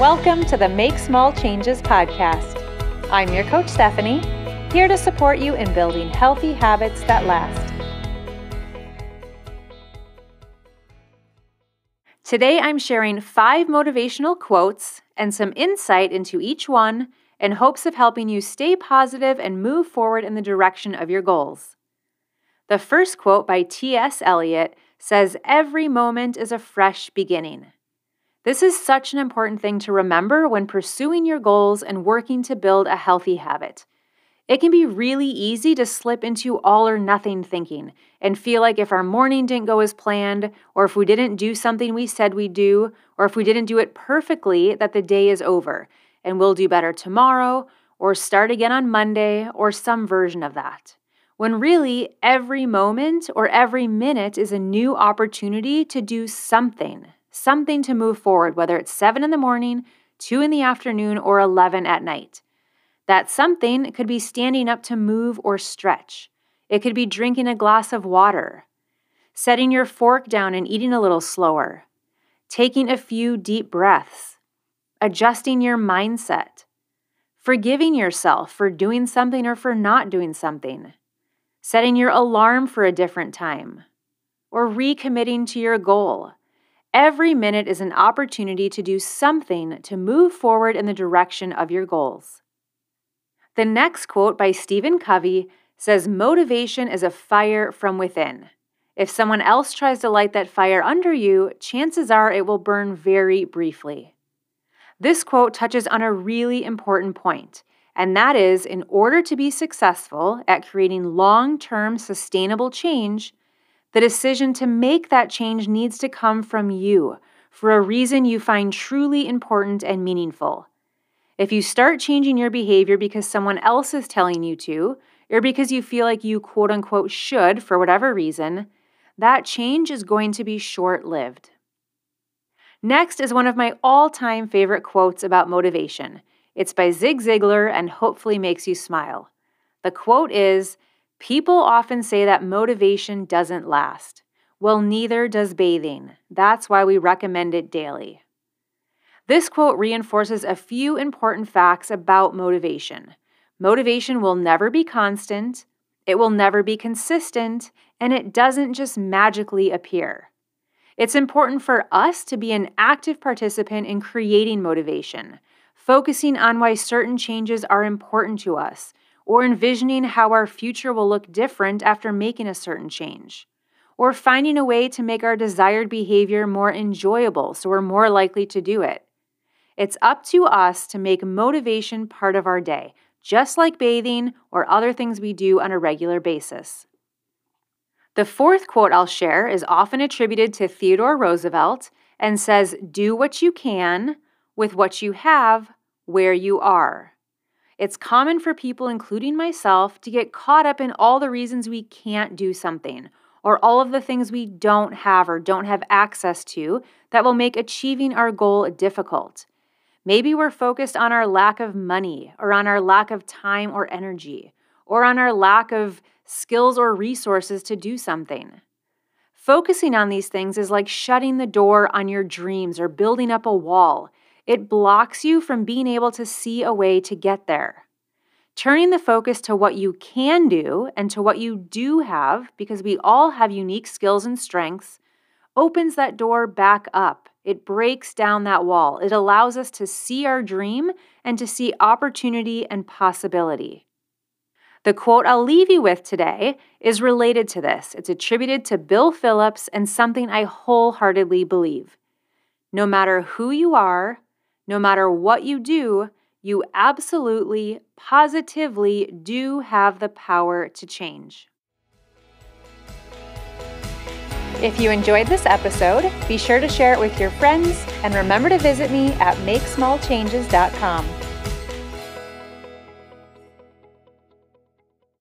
Welcome to the Make Small Changes podcast. I'm your coach, Stephanie, here to support you in building healthy habits that last. Today, I'm sharing five motivational quotes and some insight into each one in hopes of helping you stay positive and move forward in the direction of your goals. The first quote by T.S. Eliot says, Every moment is a fresh beginning. This is such an important thing to remember when pursuing your goals and working to build a healthy habit. It can be really easy to slip into all or nothing thinking and feel like if our morning didn't go as planned, or if we didn't do something we said we'd do, or if we didn't do it perfectly, that the day is over and we'll do better tomorrow, or start again on Monday, or some version of that. When really, every moment or every minute is a new opportunity to do something something to move forward, whether it's 7 in the morning, 2 in the afternoon, or 11 at night. That something could be standing up to move or stretch. It could be drinking a glass of water, setting your fork down and eating a little slower, taking a few deep breaths, adjusting your mindset, forgiving yourself for doing something or for not doing something, setting your alarm for a different time, or recommitting to your goal Every minute is an opportunity to do something to move forward in the direction of your goals. The next quote by Stephen Covey says Motivation is a fire from within. If someone else tries to light that fire under you, chances are it will burn very briefly. This quote touches on a really important point, and that is in order to be successful at creating long term sustainable change, the decision to make that change needs to come from you for a reason you find truly important and meaningful. If you start changing your behavior because someone else is telling you to, or because you feel like you quote unquote should for whatever reason, that change is going to be short lived. Next is one of my all time favorite quotes about motivation. It's by Zig Ziglar and hopefully makes you smile. The quote is People often say that motivation doesn't last. Well, neither does bathing. That's why we recommend it daily. This quote reinforces a few important facts about motivation. Motivation will never be constant, it will never be consistent, and it doesn't just magically appear. It's important for us to be an active participant in creating motivation, focusing on why certain changes are important to us, or envisioning how our future will look different after making a certain change, or finding a way to make our desired behavior more enjoyable so we're more likely to do it. It's up to us to make motivation part of our day, just like bathing or other things we do on a regular basis. The fourth quote I'll share is often attributed to Theodore Roosevelt and says, Do what you can with what you have where you are. It's common for people, including myself, to get caught up in all the reasons we can't do something or all of the things we don't have or don't have access to that will make achieving our goal difficult. Maybe we're focused on our lack of money or on our lack of time or energy or on our lack of skills or resources to do something. Focusing on these things is like shutting the door on your dreams or building up a wall it blocks you from being able to see a way to get there. Turning the focus to what you can do and to what you do have, because we all have unique skills and strengths, opens that door back up. It breaks down that wall. It allows us to see our dream and to see opportunity and possibility. The quote I'll leave you with today is related to this. It's attributed to Bill Phillips and something I wholeheartedly believe. No matter who you are, no matter what you do, you absolutely, positively do have the power to change. If you enjoyed this episode, be sure to share it with your friends and remember to visit me at makesmallchanges.com.